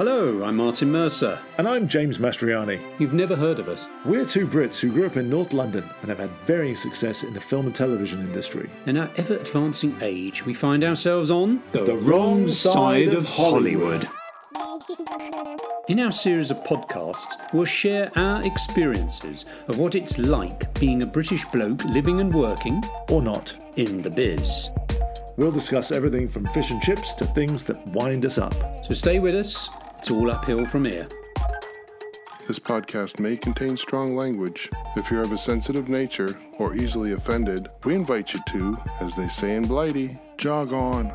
Hello, I'm Martin Mercer. And I'm James Mastriani. You've never heard of us. We're two Brits who grew up in North London and have had varying success in the film and television industry. In our ever advancing age, we find ourselves on The wrong side of Hollywood. In our series of podcasts, we'll share our experiences of what it's like being a British bloke living and working Or not. in the biz. We'll discuss everything from fish and chips to things that wind us up. So stay with us, it's all uphill from here. This podcast may contain strong language. If you're of a sensitive nature or easily offended, we invite you to, as they say in Blighty, jog on.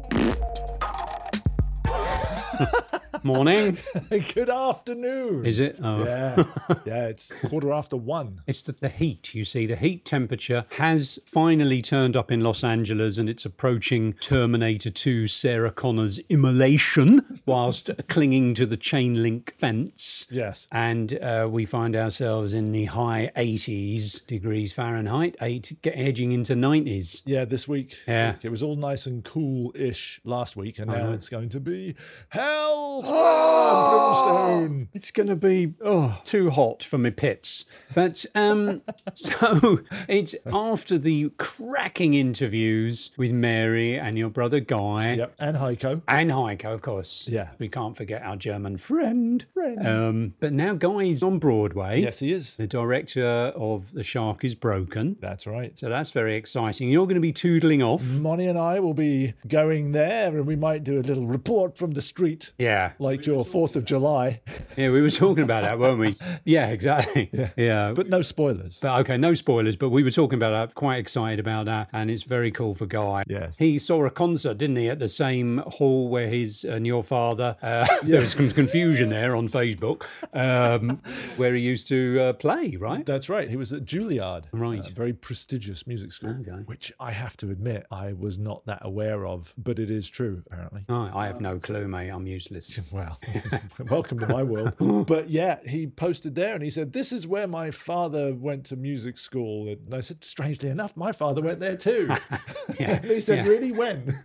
Morning. Good afternoon. Is it? Oh. Yeah, yeah, it's quarter after one. It's the, the heat, you see. The heat temperature has finally turned up in Los Angeles and it's approaching Terminator 2 Sarah Connor's immolation whilst clinging to the chain link fence. Yes. And uh, we find ourselves in the high 80s degrees Fahrenheit, eight, edging into 90s. Yeah, this week. Yeah. It was all nice and cool ish last week, and now it's going to be hell and brimstone. It's going to be oh too hot for my pits. But um, so it's after the cracking interviews with Mary and your brother Guy. Yep. And Heiko. And Heiko, of course. Yeah. We can't forget our German friend. Friend. Um, but now Guy's on Broadway. Yes, he is. The director of The Shark is Broken. That's right. So that's very exciting. You're going to be toodling off. Monty and I will be going there, and we might do a little report from the street, Yeah. Like your Fourth of July, Yeah, we were talking about that, weren't we? Yeah, exactly. Yeah. Yeah. but no spoilers. But okay, no spoilers, but we were talking about that, quite excited about that, and it's very cool for Guy. Yes. He saw a concert, didn't he, at the same hall where his and your father, uh, there was some confusion there on Facebook, um, where he used to uh, play, right? That's right. He was at Juilliard, Right. a very prestigious music school, Okay. which I have to admit I was not that aware of, but it is true apparently. Oh, I have no clue, mate. I'm useless. Well, welcome to my world. But yeah, he posted there and he said, This is where my father went to music school. And I said, Strangely enough, my father went there too. Yeah, and he said, yeah. Really? When?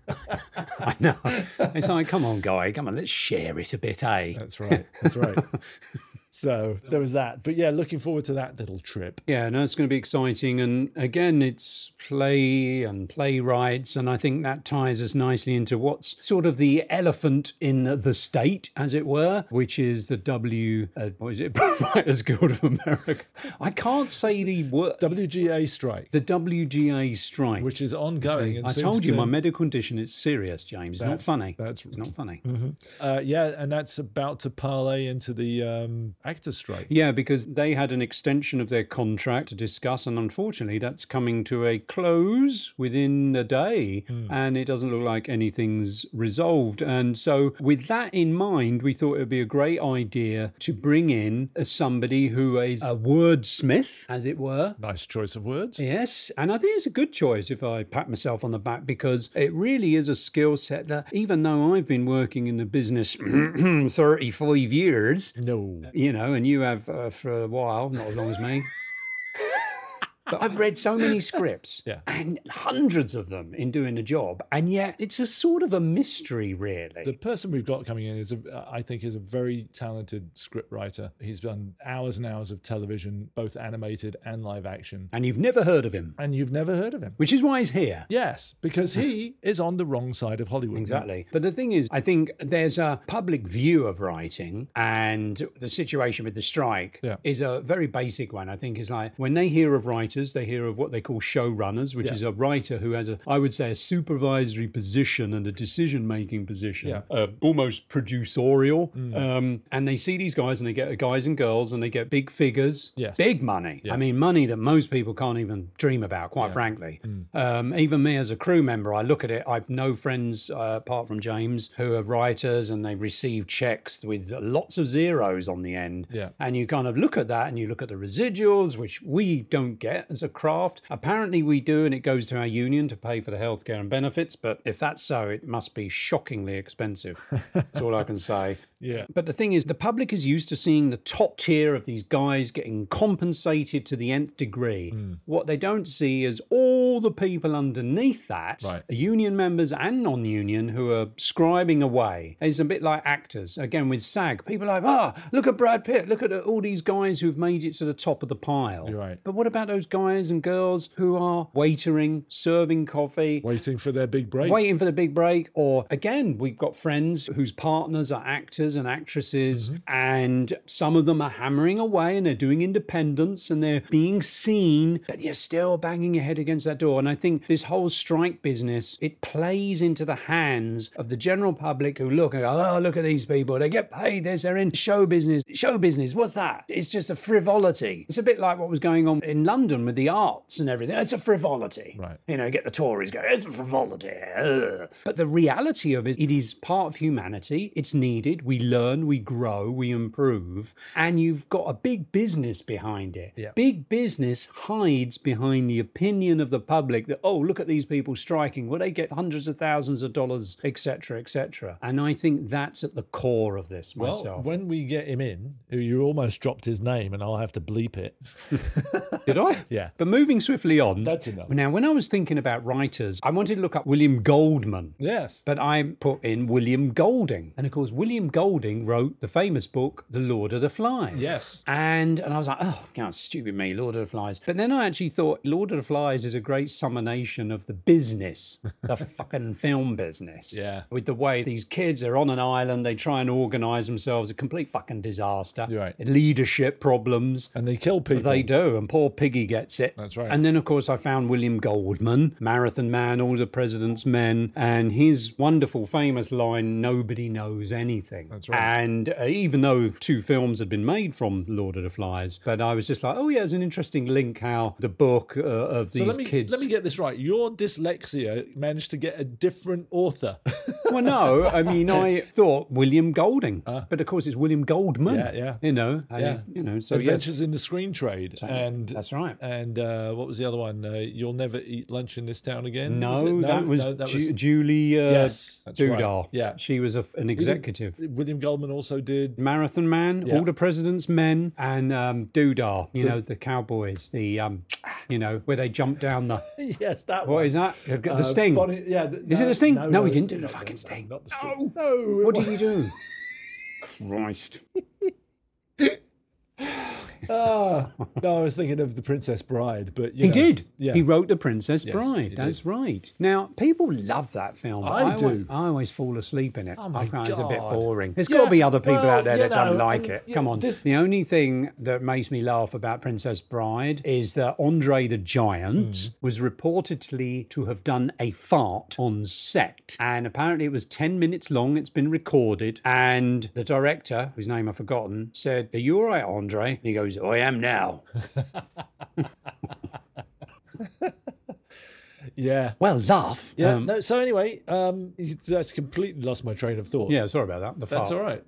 I know. It's like, come on, Guy, come on, let's share it a bit, eh? That's right. That's right. So there was that. But yeah, looking forward to that little trip. Yeah, no, it's going to be exciting. And again, it's play and playwrights. And I think that ties us nicely into what's sort of the elephant in the state, as it were, which is the W, uh, what is it, Writers Guild of America. I can't say the word. WGA strike, The WGA strike. which is ongoing. and I told you to- my medical condition is serious, James. It's not funny. that's- it's not funny. Uh, yeah, and that's about to parlay into the um, actors' strike. Yeah, because they had an extension of their contract to discuss, and unfortunately, that's coming to a close within a day, hmm. and it doesn't look like anything's resolved. And so, with that in mind, we thought it would be a great idea to bring in somebody who is a wordsmith, as it were. Nice choice of words. Yes, and I think it's a good choice if I pat myself on the back because it really is a skill set that, even though I've been working in the business 35 years, No. You know, and you have uh, for a while, not as long as me. But I've read so many scripts Yeah. and hundreds of them in doing the job, and yet it's a sort of a mystery, really. The person we've got coming in is, a, uh, I think, is a very talented script writer. He's done hours and hours of television, both animated and live action, and you've never heard of him, and you've never heard of him. which is why he's here. Yes, because he is on the wrong side of Hollywood. Exactly. But the thing is, I think there's a public view of writing, and the situation with the strike Yeah. is a very basic one. I think is like when they hear of writers, they hear of what they call showrunners, which Yeah. is a writer who has a, I would say, a supervisory position and a decision making position, Yeah. uh, almost producerial. Um, and they see these guys, and they get guys and girls, and they get big figures, Yes. big money. I mean, money that most people can't even dream about, quite frankly. Um, even me as a crew member, I look at it. I've no friends uh, apart from James who are writers, and they receive checks with lots of zeros on the end. Yeah. And you kind of look at that, and you look at the residuals, which we don't get as a craft? Apparently we do, and it goes to our union to pay for the healthcare and benefits. But if that's so, it must be shockingly expensive. That's all I can say. Yeah. But the thing is, the public is used to seeing the top tier of these guys getting compensated to the nth degree. What they don't see is all the people underneath that, Right. union members and non union, who are scribing away. It's a bit like actors. Again, with SAG, people are like, ah, look at Brad Pitt, look at all these guys who've made it to the top of the pile. You're right. But what about those guys and girls who are waitering, serving coffee? Waiting for their big break. waiting for the big break or again we've got friends whose partners are actors and actresses mm-hmm. and some of them are hammering away and they're doing independence and they're being seen but you're still banging your head against that door and i think this whole strike business it plays into the hands of the general public who look and go oh look at these people they get paid this they're in show business show business what's that it's just a frivolity it's a bit like what was going on in london with the arts and everything it's a frivolity Right. you know, get the Tories going, it's a frivolity. ugh." But the reality of it, it is part of humanity. It's needed. We learn, we grow, we improve. And you've got a big business behind it. Yeah. Big business hides behind the opinion of the public that, oh, look at these people striking. Well, they get hundreds of thousands of dollars, etc., etc. And I think that's at the core of this well, when we get him in, you almost dropped his name, and I'll have to bleep it. Did I? Yeah. But moving swiftly on. That's enough. Now, when I was thinking about writers, I wanted to look up William Goldman. Yes. But I put in William Golding. And of course, William Golding wrote the famous book, The Lord of the Flies. Yes. And and I was like, oh, God, stupid me, Lord of the Flies. But then I actually thought Lord of the Flies is a great summation of the business, the fucking film business. Yeah. With the way these kids are on an island, they try and organize themselves, a complete fucking disaster. Right. Leadership problems. And they kill people. They do, and poor Piggy gets it. That's right. And then, of course, I found William Goldman, Marathon Man, All the President's Men, and his wonderful, famous line, Nobody knows anything. That's right. And uh, even though two films had been made from Lord of the Flies, but I was just like, oh, yeah, it's an interesting link how the book uh, of so these let me kids. let me get this right. Your dyslexia managed to get a different author. well, no, I mean, I thought William Golding, but of course, it's William Goldman. Uh. Yeah, yeah. You know, I- Yeah. you know, so yes, Adventures in the Screen Trade, and that's right. and uh, what was the other one? Uh, You'll never eat lunch in this town again. No, Was it? that was, no, that Ju- was Julie uh, Yes, that's right. Yeah. she was a, an executive. William Goldman also did. Marathon Man, Yeah. All the President's Men, and um, Dudar. You know the cowboys. The um, you know where they jump down the. yes, that What one. is that? The Uh, Sting. Bonnie- yeah, th- Is it no, the Sting? No, No, he didn't do the fucking no, Sting. Not the No. Sting. No. What did he do? Christ. Ah, no, I was thinking of the Princess Bride, but you He know, did. Yeah. He wrote The Princess Yes, Bride. That's right. Now, people love that film. I alwa- do. I always fall asleep in it. Oh my I find it's a bit boring. There's Yeah, got to be other people well, out there that don't like and, it. Come on. this- The only thing that makes me laugh about Princess Bride is that Andre the Giant Hmm. was reportedly to have done a fart on set. And apparently it was 10 minutes long. It's been recorded. And the director, whose name I've forgotten, said, Are you all right, Andre? And he goes, I am now. Yeah. Well, laugh. Yeah. Um, no, so anyway, um, that's completely lost my train of thought. yeah, sorry about that. The That's fart. all right.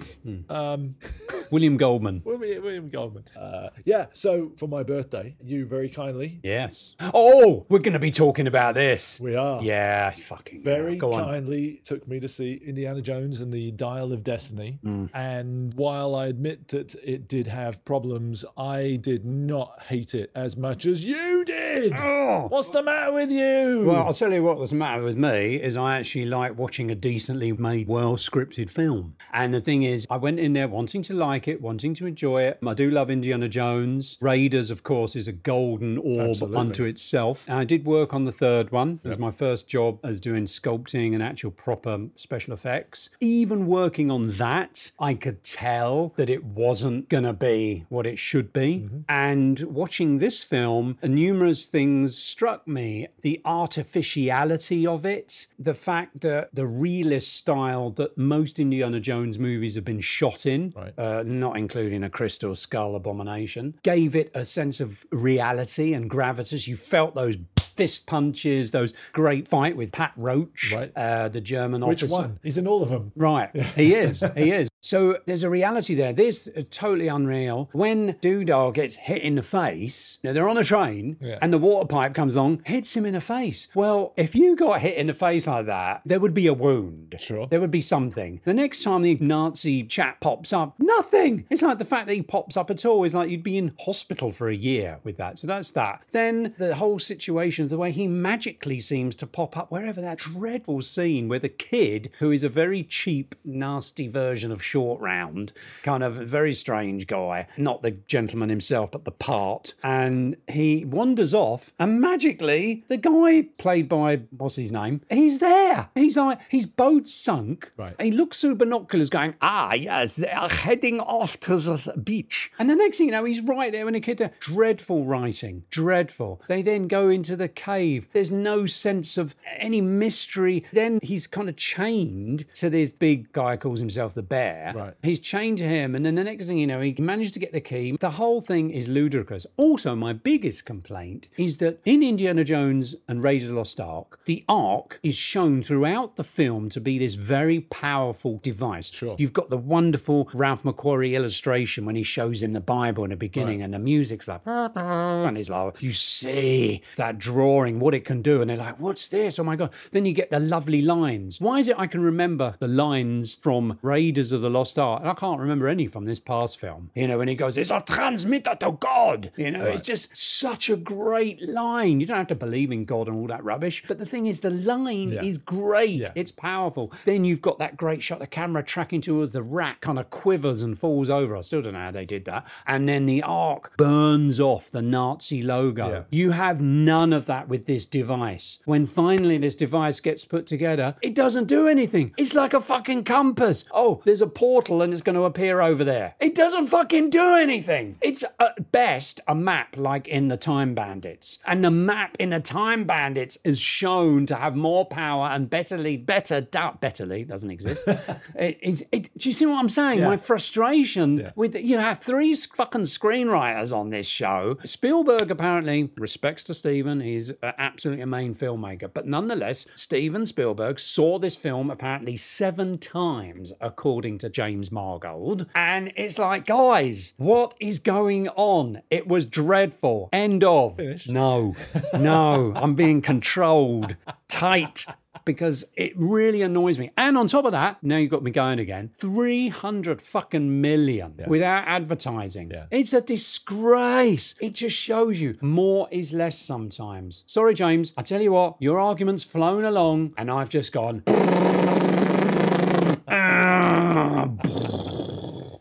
Um, William Goldman. William, William Goldman. Uh, yeah. So for my birthday, you very kindly, Yes. Oh, we're going to be talking about this. we are Yeah, fucking very Go on. kindly took me to see Indiana Jones and the Dial of Destiny. Mm. And while I admit that it did have problems, I did not hate it as much as you did. Oh. What's the matter with you? Well, I'll tell you what was the matter with me is I actually like watching a decently made, well scripted film. And the thing is, I went in there wanting to like it, wanting to enjoy it. I do love Indiana Jones. Raiders, of course, is a golden orb Absolutely. unto itself. And I did work on the third one. It was my first job as doing sculpting and actual proper special effects. Even working on that, I could tell that it wasn't going to be what it should be. Mm-hmm. And watching this film, numerous things struck me. The artificiality of it, the fact that the realist style that most Indiana Jones movies have been shot in, Right. uh, not including a crystal skull abomination, gave it a sense of reality and gravitas. You felt those fist punches, those great fight with Pat Roach, Right. uh, the German Which officer. one? He's in all of them. Right, he is. He is. So there's a reality there. This is totally unreal. When Doodah gets hit in the face, now they're on a train Yeah. and the water pipe comes along, hits him in the face. Well, if you got hit in the face like that, there would be a wound. Sure. There would be something. The next time the Nazi chap pops up, nothing. It's like the fact that he pops up at all is like you'd be in hospital for a year with that. So that's that. Then the whole situation the way he magically seems to pop up wherever that dreadful scene where the kid, who is a very cheap, nasty version of Short Round, kind of very strange guy, not the gentleman himself, but the part, and he wanders off, and magically the guy played by what's his name, he's there. He's like his boat sunk. Right. He looks through binoculars, going, "Ah, yes, they are heading off to the beach." And the next thing you know, he's right there when the kid. Dreadful writing, dreadful. They then go into the cave. There's no sense of any mystery. Then he's kind of chained to this big guy who calls himself the bear. Right. He's chained to him, and then the next thing you know, he managed to get the key. The whole thing is ludicrous. Also, my biggest complaint is that in Indiana Jones and Raiders of the Lost Ark, the Ark is shown throughout the film to be this very powerful device. Sure. You've got the wonderful Ralph McQuarrie illustration when he shows him the Bible in the beginning, and the music's like, and he's like, you see that drawing, what it can do, and they're like, what's this? Oh my god! Then you get the lovely lines. Why is it I can remember the lines from Raiders of the Lost Ark, and I can't remember any from this past film? You know, when he goes, "It's a transmitter to God." You know, it's just such a great line. You don't have to believe in God and all that rubbish, but the thing is, the line Yeah. is great. Yeah. It's powerful. Then you've got that great shot, the camera tracking towards the rat, kind of quivers and falls over. I still don't know how they did that. And then the Ark burns off the Nazi logo. Yeah. You have none of that with this device. When finally this device gets put together, it doesn't do anything. It's like a fucking compass. Oh, there's a portal and it's going to appear over there. It doesn't fucking do anything. It's at best a map like in the Time Bandits. And the map in the Time Bandits is shown to have more power and betterly, better, doubt betterly doesn't exist. it, it's- it, do you see what I'm saying? Yeah. My frustration with you have three fucking screenwriters on this show. Spielberg apparently respects to Steven. He's absolutely a main filmmaker, but nonetheless, Steven Spielberg saw this film apparently seven times, according to James Mangold. And it's like, guys, what is going on? It was dreadful. End of. No, no, I'm being controlled, tight. Because it really annoys me. And on top of that, now you've got me going again. 300 fucking million without advertising. Yeah. It's a disgrace. It just shows you more is less sometimes. Sorry, James. I tell you what, your argument's flown along, and I've just gone.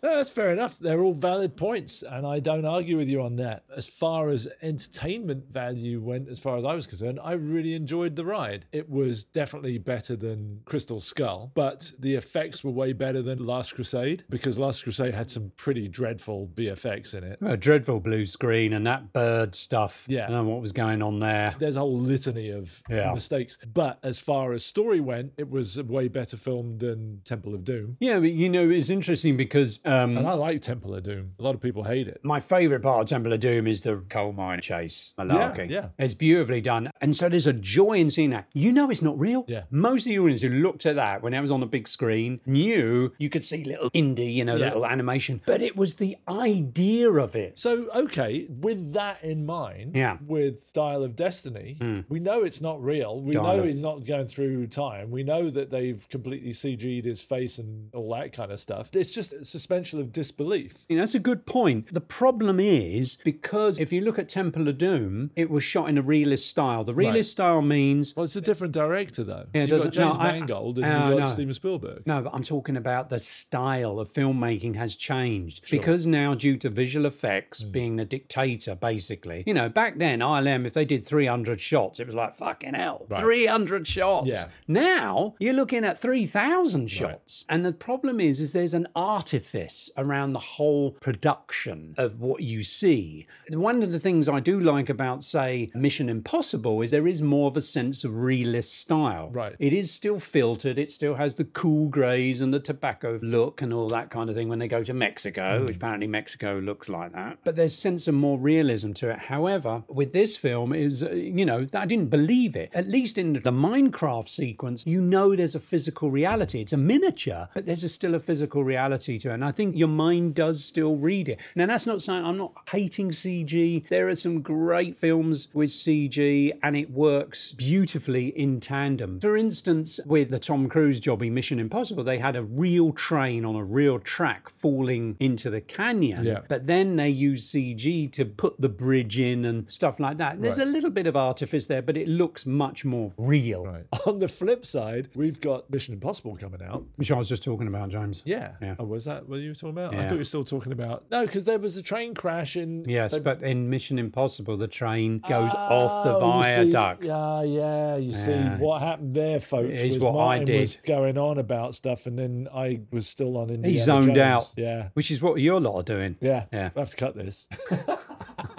No, that's fair enough. They're all valid points, and I don't argue with you on that. As far as entertainment value went, as far as I was concerned, I really enjoyed the ride. It was definitely better than Crystal Skull, but the effects were way better than Last Crusade because Last Crusade had some pretty dreadful VFX in it. A dreadful blue screen and that bird stuff. Yeah. I know what was going on there. There's a whole litany of Yeah. mistakes, but as far as story went, it was a way better film than Temple of Doom. Yeah, but you know, it's interesting because um, Um, and I like Temple of Doom. A lot of people hate it. My favourite part of Temple of Doom is the coal mine chase, malarkey. yeah. It's beautifully done. And so there's a joy in seeing that. You know it's not real. Yeah. Most of the audience who looked at that when it was on the big screen knew you could see little Indy, you know, Yeah. little animation. But it was the idea of it. So, okay, with that in mind, Yeah. With Dial of Destiny, hmm. we know it's not real. We Dial know of- he's not going through time. We know that they've completely CG'd his face and all that kind of stuff. It's just suspension of disbelief. You know, that's a good point. The problem is because if you look at Temple of Doom, it was shot in a realist style. The realist style means Well, it's a different director, though. Yeah, you've got doesn't- no, James I- Mangold and uh, no. Steven Spielberg. No, but I'm talking about the style of filmmaking has changed because now, due to visual effects Hmm. being the dictator, basically, you know, back then ILM, if they did 300 shots, it was like fucking hell, 300 shots. Yeah. Now you're looking at 3,000 shots, and the problem is, is there's an artifice around the whole production of what you see. One of the things I do like about, say, Mission Impossible is there is more of a sense of realist style. Right. It is still filtered. It still has the cool greys and the tobacco look and all that kind of thing when they go to Mexico, which apparently Mexico looks like that. But there's sense of more realism to it. However, with this film, is uh, you know, I didn't believe it. At least in the mine cart sequence, you know there's a physical reality. It's a miniature, but there's a, still a physical reality to it. And I think your mind does still read it. Now, that's not saying I'm not hating CG. There are some great films with CG and it works beautifully in tandem. For instance, with the Tom Cruise job in Mission Impossible, they had a real train on a real track falling into the canyon. Yeah. But then they used CG to put the bridge in and stuff like that. There's Right. a little bit of artifice there, but it looks much more real, Right. On the flip side, we've got Mission Impossible coming out. which I was just talking about, James. Yeah. Yeah. Oh, was that what you were talking about? I thought you were still talking about no, because there was a train crash in. Yes, they- but in Mission Impossible, the train goes ah, off the viaduct. yeah, yeah. You see Yeah. what happened there, folks. Is was what I Martin was did. going on about stuff, and then I was still on Indiana zoned Jones. out. Yeah, Which is what your lot are doing. yeah. Yeah. I have to cut this.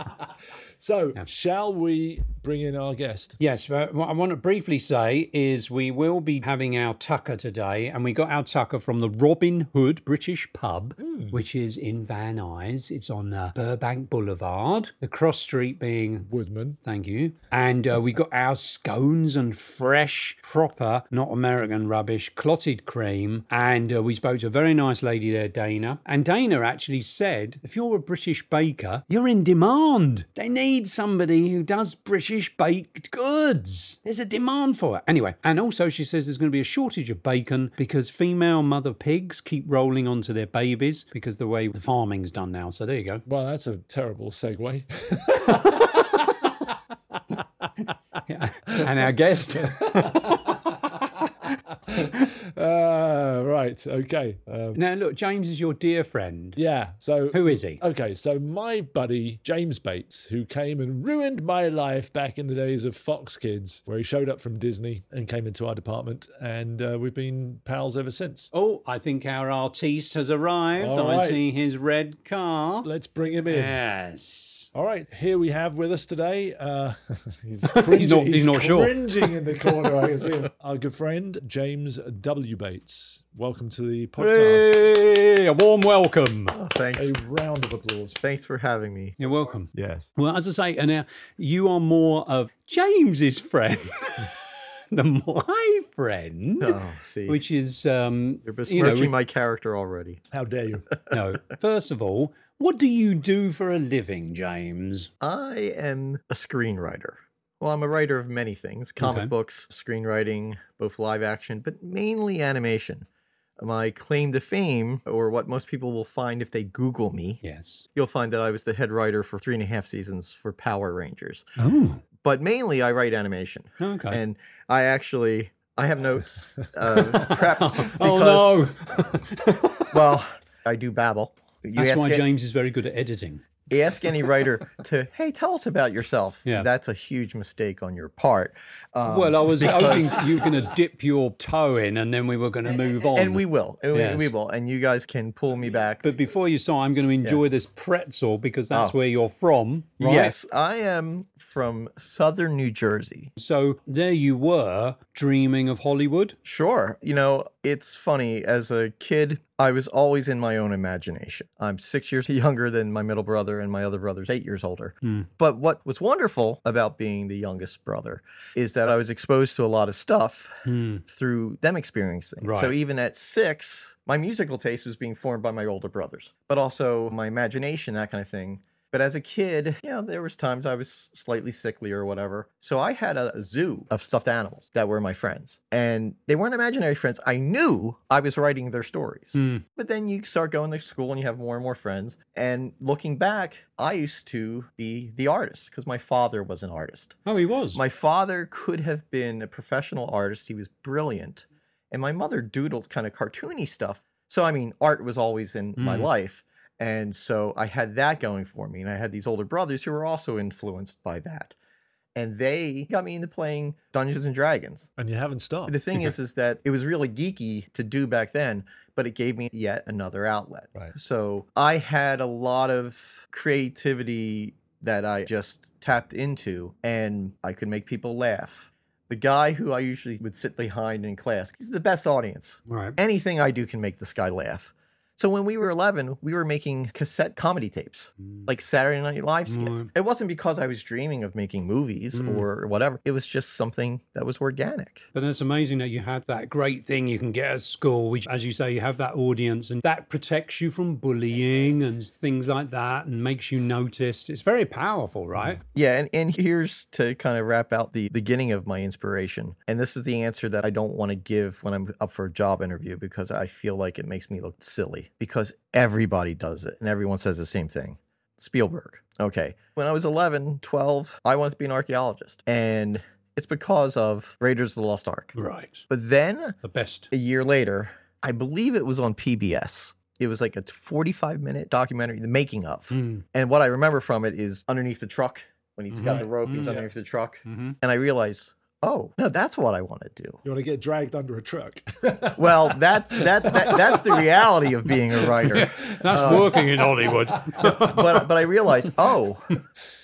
so, shall we bring in our guest? Yes, but what I want to briefly say is we will be having our tucker today, and we got our tucker from the Robin Hood British Pub, which is in Van Nuys. It's on uh, Burbank Boulevard, the cross street being. Woodman. Thank you. And uh, we got our scones and fresh, proper, not American rubbish, clotted cream. And uh, we spoke to a very nice lady there, Dana. And Dana actually said, if you're a British baker, you're in demand. They need somebody who does British baked goods. There's a demand for it. Anyway, and also she says there's going to be a shortage of bacon because female mother pigs keep rolling onto their babies because the way the farming's done now. So there you go. Well, that's a terrible segue. Yeah. And our guest. uh, right. Okay. Um, Now, look, James is your dear friend. yeah. So Who is he? Okay, so my buddy James Bates, who came and ruined my life back in the days of Fox Kids, where he showed up from Disney and came into our department, and uh, we've been pals ever since. Oh, I think our artiste has arrived. All I right. see his red car. Let's bring him in. Yes. All right, here we have with us today. Uh, he's, He's not- he's not sure. cringing in the corner. I can see him. Our good friend James W. Bates. Welcome to the podcast. Hey, a warm welcome. Thanks. A round of applause. Thanks for having me. You're welcome. Yes. Well, as I say, and now you are more of James's friend than my friend, Oh, see, which is um, you're you know, my character already. How dare you? no. First of all, what do you do for a living, James? I am a screenwriter. Well, I'm a writer of many things comic Okay. books, screenwriting, both live action, but mainly animation. My claim to fame, or what most people will find if they Google me, Yes. you'll find that I was the head writer for three and a half seasons for Power Rangers. Oh. But mainly, I write animation. Okay. And I actually, I have notes uh, prepped because, oh no. well, I do babble. You That's why it- James is very good at editing. Ask any writer to hey tell us about yourself Yeah. that's a huge mistake on your part um, Well, I was because- hoping you were going to dip your toe in and then we were going to move on. and we will Yes. we will and you guys can pull me back But before you start, I'm going to enjoy this pretzel because that's Oh. where you're from, right? yes i am from southern new jersey So there you were, dreaming of Hollywood. sure you know it's funny as a kid i was always in my own imagination i'm six years younger than my middle brother and my other brother's eight years older Hmm. but what was wonderful about being the youngest brother is that i was exposed to a lot of stuff Hmm. through them experiencing. So even at six, my musical taste was being formed by my older brothers, but also my imagination, that kind of thing. But as a kid, you know, there was times I was slightly sickly or whatever. So I had a zoo of stuffed animals that were my friends. And they weren't imaginary friends. I knew I was writing their stories. Hmm. But then you start going to school and you have more and more friends. And looking back, I used to be the artist because my father was an artist. Oh, he was. My father could have been a professional artist. He was brilliant. And my mother doodled kind of cartoony stuff. So, I mean, art was always in my Mm. life. And so I had that going for me. And I had these older brothers who were also influenced by that. and they got me into playing Dungeons and Dragons. And you haven't stopped. The thing is, is that it was really geeky to do back then, but it gave me yet another outlet. Right. So I had a lot of creativity that I just tapped into, and I could make people laugh. The guy who I usually would sit behind in class, he's the best audience. Right. Anything I do can make this guy laugh. So when we were 11, we were making cassette comedy tapes, Mm. like Saturday Night Live skits. Mm. It wasn't because I was dreaming of making movies Mm. or whatever. It was just something that was organic. But it's amazing that you had that great thing you can get at school, which, as you say, you have that audience and that protects you from bullying and things like that and makes you noticed. It's very powerful, right? Yeah, and, and here's to kind of wrap out the beginning of my inspiration. And this is the answer that I don't want to give when I'm up for a job interview because I feel like it makes me look silly because everybody does it and everyone says the same thing. Spielberg. Okay. When I was 11, 12, I wanted to be an archaeologist. And it's because of Raiders of the Lost Ark. Right. But then The best. a year later, I believe it was on PBS. It was like a 45 minute documentary, the making of. Mm. And what I remember from it is underneath the truck when he's got Mhm. the rope, he's Mm. underneath the truck. hmm And I realized, oh, no, that's what I want to do. You want to get dragged under a truck. Well, that's that, that that's the reality of being a writer. That's Uh, working in Hollywood. But but I realized, oh,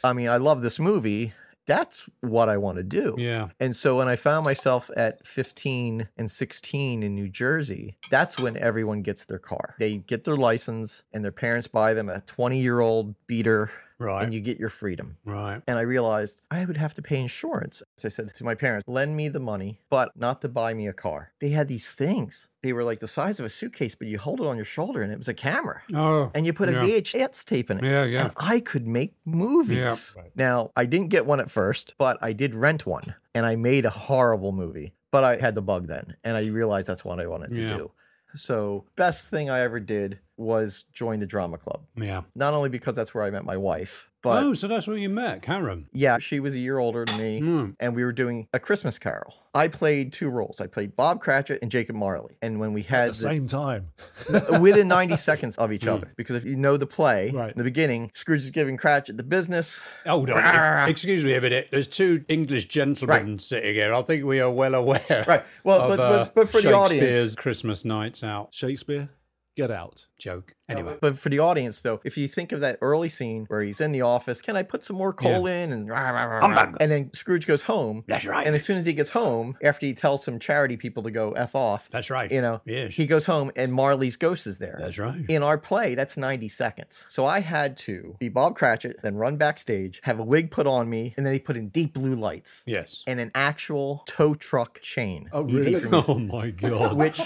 I mean, I love this movie. That's what I want to do. yeah. And so when I found myself at 15 and 16 in New Jersey, that's when everyone gets their car. They get their license and their parents buy them a 20 year old beater Right. and you get your freedom. right. And I realized I would have to pay insurance. So I said to my parents, lend me the money, but not to buy me a car. They had these things. They were like the size of a suitcase, but you hold it on your shoulder and it was a camera. Oh. And you put a Yeah. VHS tape in it. Yeah, yeah. And I could make movies. Yeah. Right. Now, I didn't get one at first, but I did rent one and I made a horrible movie. But I had the bug then and I realized that's what I wanted to Yeah. do. So, best thing I ever did was join the drama club. Yeah. Not only because that's where I met my wife, but oh, so that's where you met, Karen. yeah, she was a year older than me. Mm. And we were doing a Christmas Carol. I played two roles. I played Bob Cratchit and Jacob Marley. And when we At had the same time. within 90 seconds of each Mm. other, because if you know the play, Right. in the beginning, Scrooge is giving Cratchit the business. Hold on. if- excuse me a minute. There's two English gentlemen sitting here. I think we are well aware. Right. Well, of, but, uh, but, but for the audience, Shakespeare's Christmas nights out Shakespeare, get out. Joke. Anyway. But for the audience, though, if you think of that early scene where he's in the office, can I put some more coal in? And Humbug. and then Scrooge goes home. That's right. And as soon as he gets home, after he tells some charity people to go f off, That's right. you know, Yes. he goes home and Marley's ghost is there. That's right. In our play, that's 90 seconds. So I had to be Bob Cratchit, then run backstage, have a wig put on me, and then he put in deep blue lights Yes. and an actual tow truck chain. Oh, Easy really? for me Oh my god. which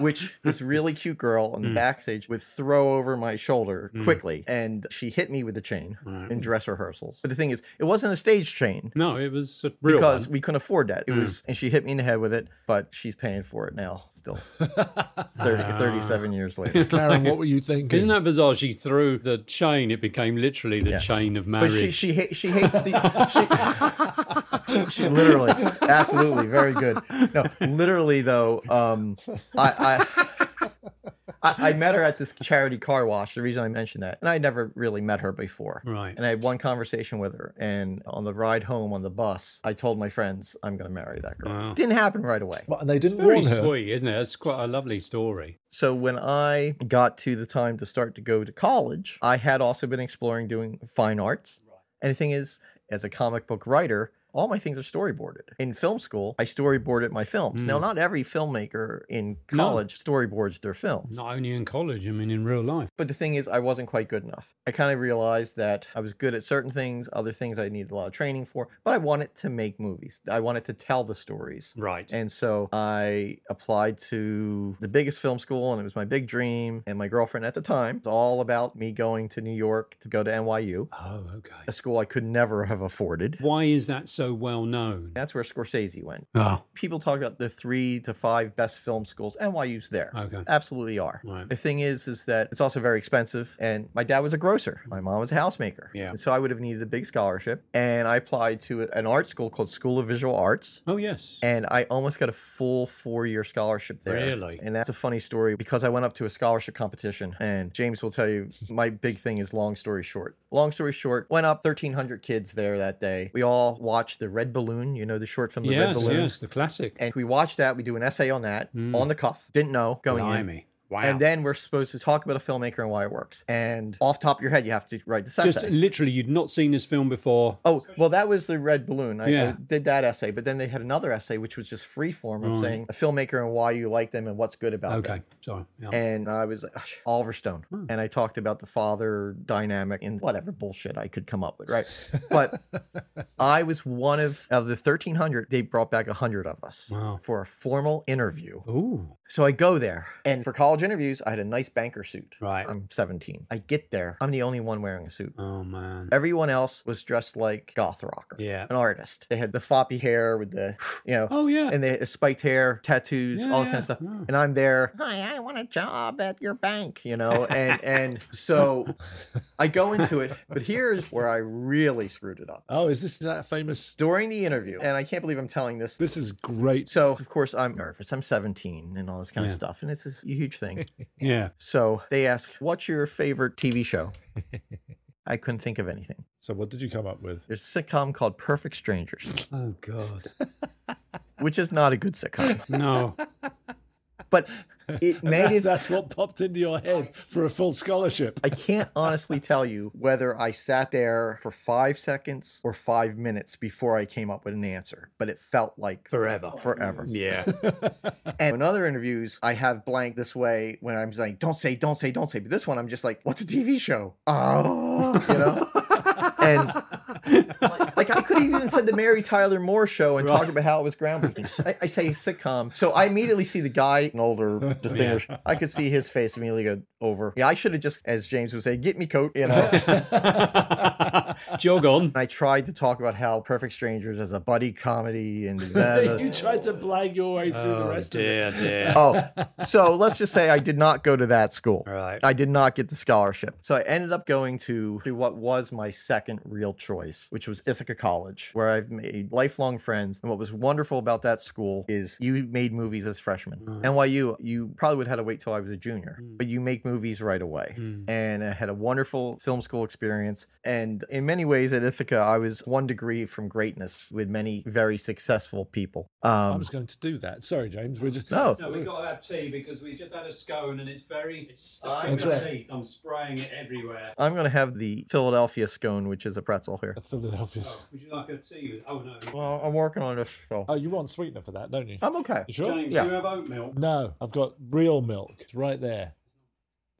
which this really cute girl on the Mm. Backstage would throw over my shoulder Mm. quickly and she hit me with the chain Right. in dress rehearsals. but the thing is it wasn't a stage chain No, it was a real because one. we couldn't afford that it Mm. was and she hit me in the head with it but she's paying for it now still 30, Ah. 37 years later Karen, what were you thinking? Isn't that bizarre? She threw the chain. It became literally the Yeah. chain of but marriage. she she ha- she hates the she, she literally absolutely very good no literally though um I, I I, I met her at this charity car wash. The reason I mentioned that, and I never really met her before. right. And I had one conversation with her, and on the ride home on the bus, I told my friends I'm going to marry that girl. Wow. Didn't happen right away. Well, and they didn't very warn her. sweet, isn't it? It's quite a lovely story. So when I got to the time to start to go to college, I had also been exploring doing fine arts. And the thing is, as a comic book writer, all my things are storyboarded. In film school, I storyboarded my films. Now, Mm. not every filmmaker in No. college storyboards their films. Not only in college, I mean in real life. But the thing is, I wasn't quite good enough. I kind of realized that I was good at certain things, other things I needed a lot of training for, but I wanted to make movies. I wanted to tell the stories. Right. And so I applied to the biggest film school, and it was my big dream. And my girlfriend at the time, it's all about me going to New York to go to NYU, Oh, okay. a school I could never have afforded. Why is that so well known. That's where Scorsese went. Oh, People talk about the three to five best film schools. NYU's there. okay. Absolutely are. Right. The thing is, is that it's also very expensive. And my dad was a grocer. My mom was a housemaker. Yeah. And so I would have needed a big scholarship. And I applied to an art school called School of Visual Arts. Oh, yes. And I almost got a full four year scholarship there. Really? And that's a funny story because I went up to a scholarship competition. And James will tell you my big thing is long story short. Long story short, went up 1,300 kids there that day. We all watched The Red Balloon. You know the short film, The Red yes, Balloon? yes, the classic. And we watched that. We do an essay on that Mm. on the cuff. Didn't know going in. Wow. And then we're supposed to talk about a filmmaker and why it works. And off top of your head, you have to write this essay. just literally, you'd not seen this film before. Oh, well, that was the red balloon. I, I did that essay, but then they had another essay which was just free form of Right. saying a filmmaker and why you like them and what's good about them. Okay, sorry. Yeah. And I was like, "Ugh, Oliver Stone. Hmm. And I talked about the father dynamic and whatever bullshit I could come up with, right? But I was one of, of the 1,300, they brought back 100 of us Wow. for a formal interview. Ooh, So I go there, and for college interviews, I had a nice banker suit. right. I'm 17. I get there, I'm the only one wearing a suit. oh, man. Everyone else was dressed like goth rocker, Yeah. an artist. They had the floppy hair with the, you know, Oh, yeah. and they had spiked hair, tattoos, all this kind of stuff. Yeah. And I'm there. Hi, I want a job at your bank, you know, and and so I go into it, but here's where I really screwed it up Oh, is this that famous? during the interview, and I can't believe I'm telling this. This is great. So of course I'm nervous. I'm 17 and all this kind Yeah. of stuff, and it's a huge thing. Yeah. So they ask, "What's your favorite TV show?" I couldn't think of anything. So, what did you come up with? There's a sitcom called Perfect Strangers, Oh, God. which is not a good sitcom, No. but it made That- it. that's what popped into your head for a full scholarship. I can't honestly tell you whether I sat there for five seconds or five minutes before I came up with an answer, but it felt like Forever. forever. Yeah. And in other interviews, I have blank this way when I'm saying, don't say, don't say, don't say. But this one, I'm just like, what's a TV show? Oh, you know? and like, like, I could have even said the Mary Tyler Moore show and talked about how it was groundbreaking. I, I say sitcom. So I immediately see the guy, an older, distinguished, I could see his face immediately go over. Yeah, I should have just, as James would say, get me coat, you know? Jog on. I tried to talk about how Perfect Strangers as a buddy comedy and that. you tried to blag your way through the Oh, rest of it. dear, dear. Oh, so let's just say I did not go to that school. All right. I did not get the scholarship. So I ended up going to, to what was my second real choice, which was Ithaca College, where I've made lifelong friends. And what was wonderful about that school is you made movies as freshmen. Mm. NYU, you probably would have had to wait till I was a junior, Mm. but you make movies right away. Mm. And I had a wonderful film school experience. And in many ways at Ithaca, I was one degree from greatness with many very successful people. I Um, was going to do that. Sorry, James. We're just no, No, we got to have tea because we just had a scone and it's very it's stuck in That's my right. teeth. I'm spraying it everywhere. I'm going to have the Philadelphia scone, which is a pretzel here. Philadelphia. Oh, would you like a tea? Oh no. Well, I'm working on this. So. Oh, you want sweetener for that, don't you? I'm okay. You sure? James, Yeah. you have oat milk. No, I've got real milk. It's right there.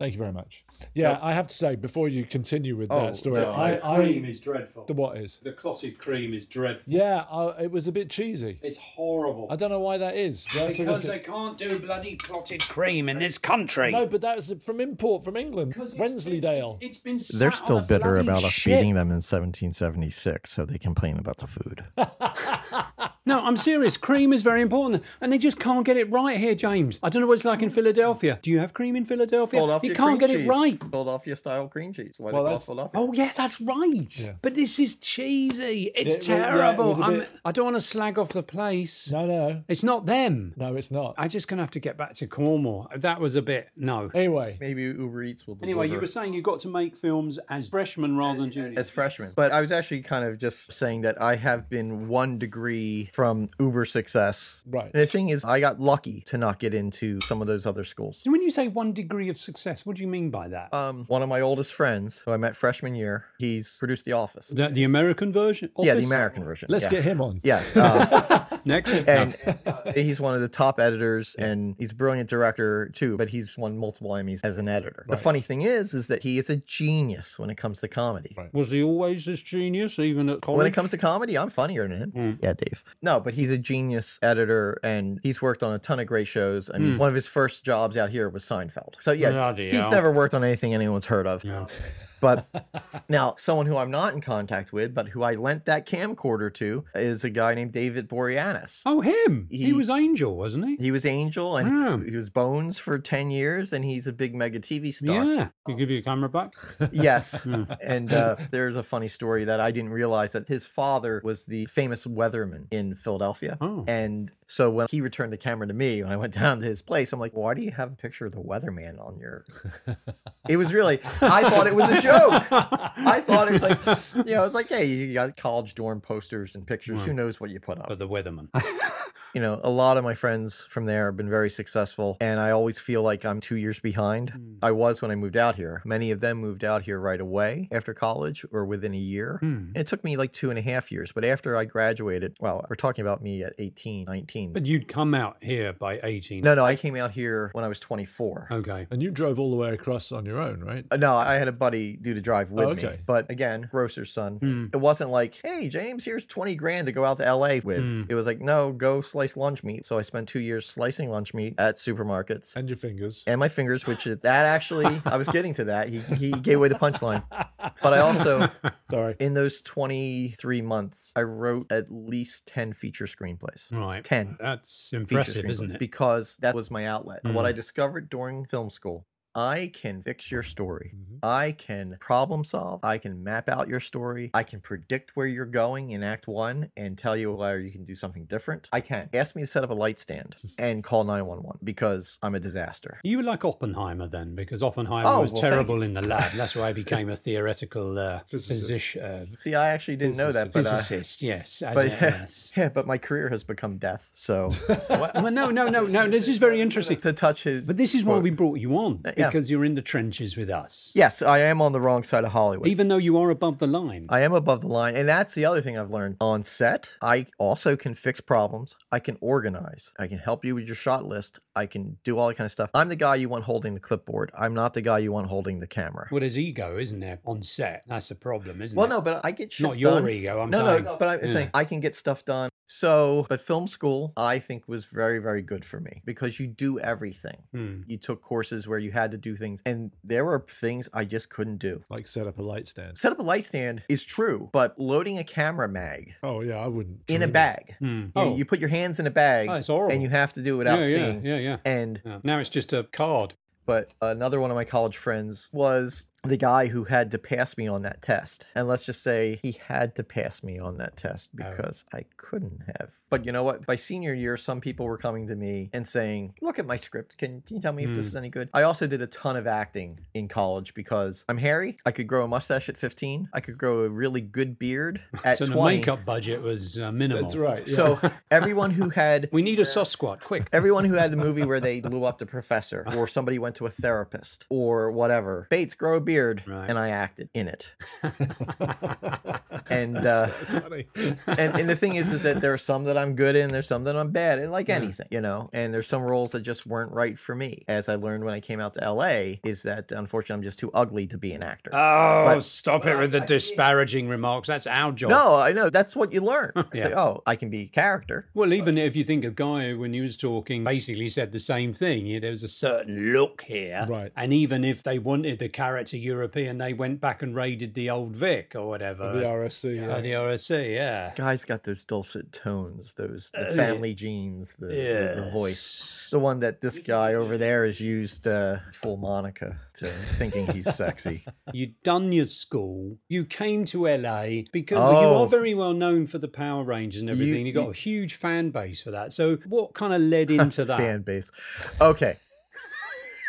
Thank you very much. Yeah, Yep. I have to say before you continue with Oh, that story, no, I, the cream I is dreadful. the what is? The clotted cream is dreadful. Yeah, I, it was a bit cheesy. It's horrible. I don't know why that is. Do I have to because they at- can't do bloody clotted cream in this country. No, but that's from import from England. Because it's been- Wensleydale. It's been They're sat still on a bitter bloody about us shit. beating them in 1776, so they complain about the food. No, I'm serious. Cream is very important, and they just can't get it right here, James. I don't know what it's like in Philadelphia. Do you have cream in Philadelphia? Philadelphia you can't cream get cheese. it right. Philadelphia style cream cheese. Why Well, they that's- Philadelphia? Oh yeah, that's right. Yeah. But this is cheesy. It's Yeah, well, yeah, it terrible. was a I'm, bit- I don't want to slag off the place. No, no, It's not them. no, it's not. I just gonna have to get back to Cornwall. That was a bit no. Anyway, Maybe Uber Eats will deliver Anyway, you were saying you got to make films as freshmen rather than juniors. as freshmen. But I was actually kind of just saying that I have been one degree from Uber success. right. And the thing is, I got lucky to not get into some of those other schools. So when you say one degree of success, what do you mean by that? Um, one of my oldest friends, who I met freshman year, he's produced The Office. the, the American version? Yeah, the American version. Let's yeah. get him on. Yes. Uh, Next. and he's one of the top editors and he's a brilliant director too but he's won multiple emmys as an editor the funny thing is is that he is a genius when it comes to comedy Right. Was he always this genius, even at college? when it comes to comedy i'm funnier than him Mm. yeah dave no but he's a genius editor and he's worked on a ton of great shows i mean Mm. one of his first jobs out here was seinfeld so yeah Bloody he's hell. never worked on anything anyone's heard of Yeah. But now, someone who I'm not in contact with, but who I lent that camcorder to, is a guy named David Boreanaz. Oh, him. He, He- was Angel, wasn't he? He was Angel and Yeah. he was Bones for 10 years, and he's a big mega TV star. Yeah. He give you a camera back? Yes. Hmm. and uh, there's a funny story that I didn't realize that his father was the famous weatherman in Philadelphia. Oh. And so when he returned the camera to me, when I went down to his place, I'm like, why do you have a picture of the weatherman on your. It was really, I thought it was a joke. I thought it was like, you know, it's like, hey, you got college dorm posters and pictures. Who knows what you put up? But the weatherman. you know, a lot of my friends from there have been very successful, and I always feel like I'm two years behind. Hmm. I was when I moved out here. Many of them moved out here right away after college or within a year. Hmm. It took me like two and a half years, but after I graduated, well, we're talking about me at 18, 19. But you'd come out here by 18. no, no, I came out here when I was 24. Okay. And you drove all the way across on your own, right? Uh, No, I had a buddy do the drive with Oh, me. But again, grocer's son. Hmm. It wasn't like, hey, James, here's 20 grand to go out to LA with. Hmm. It was like, no, go slice lunch meat. So I spent two years slicing lunch meat at supermarkets. And your fingers. and my fingers, which is that actually, I was getting to that. He, he gave away the punchline. But I also, Sorry. in those 23 months, I wrote at least 10 feature screenplays. Right. 10 That's impressive, isn't it? Because that was my outlet. And What Mm. I discovered during film school, I can fix your story. Mhm. I can problem solve. I can map out your story. I can predict where you're going in Act One and tell you where you can do something different. I can. Ask me to set up a light stand and call 911 because I'm a disaster. You were like Oppenheimer then, because Oppenheimer Oh, was well, terrible in the lab. That's why I became a theoretical uh, Physicist. physician, uh, See, I actually didn't know that, but uh, physicist. yes, but yeah, yes. yeah, but my career has become death. So Well, well, no, no, no, no. This is very interesting. to touch his, But this is why we brought you on Uh, yeah. because you're in the trenches with us. yes, I am on the wrong side of Hollywood. Even though you are above the line. I am above the line, and that's the other thing I've learned on set. I also can fix problems. I can organize. I can help you with your shot list. I can do all that kind of stuff. I'm the guy you want holding the clipboard. I'm not the guy you want holding the camera. Well, there's ego, isn't there, on set? That's the problem, isn't Well, it? Well, no, but I get shit Not your done. ego, I'm no, saying. no, but I'm Yeah. saying I can get stuff done. So, but film school, I think, was very, very good for me because you do everything. Hmm. You took courses where you had to do things, and there were things I just couldn't do. Like set up a light stand. Set up a light stand is true, but loading a camera mag Oh yeah, I wouldn't. in a bag, Hmm. you, Oh, you put your hands in a bag, oh, it's horrible. and you have to do it without yeah, yeah, seeing. yeah, yeah, And yeah. Now it's just a card. but another one of my college friends was the guy who had to pass me on that test. And let's just say he had to pass me on that test Oh. because I couldn't have. But you know what? By senior year, some people were coming to me and saying, Look at my script. Can, can you tell me if this Hmm. is any good? I also did a ton of acting in college because I'm hairy. I could grow a mustache at 15. I could grow a really good beard at so 20. the makeup budget was uh, minimal. That's right. yeah. So everyone who had We need a Sasquatch, quick. Everyone who had the movie where they blew up the professor, or somebody went to a therapist, or whatever. Bates, grow a beard, Right. and I acted in it. And uh, That's very funny. and and the thing is, is that there are some that I'm good in, there's some that I'm bad in, like anything, you know. And there's some roles that just weren't right for me. As I learned when I came out to LA, is that unfortunately I'm just too ugly to be an actor. Oh, But- stop it with the disparaging remarks. That's our job. no, I know that's what you learn. Yeah. like, oh, I can be character. Well, even if you think of Guy when he was talking, basically said the same thing. Yeah, there was a certain look here, Right. And even if they wanted the character European, they went back and raided the old Vic or whatever, the RSC. uh, Yeah. the RSC. Yeah, Guy's got those dulcet tones, those the Uh, family genes, the, the, the voice, the one that this guy over there has used uh, full Monica to thinking he's sexy. You'd done your school. You came to LA because you Oh. are very well known for the Power Rangers and You- everything. You, got you- a huge fan base for that. So, what kind of led into that? Fan base. Okay.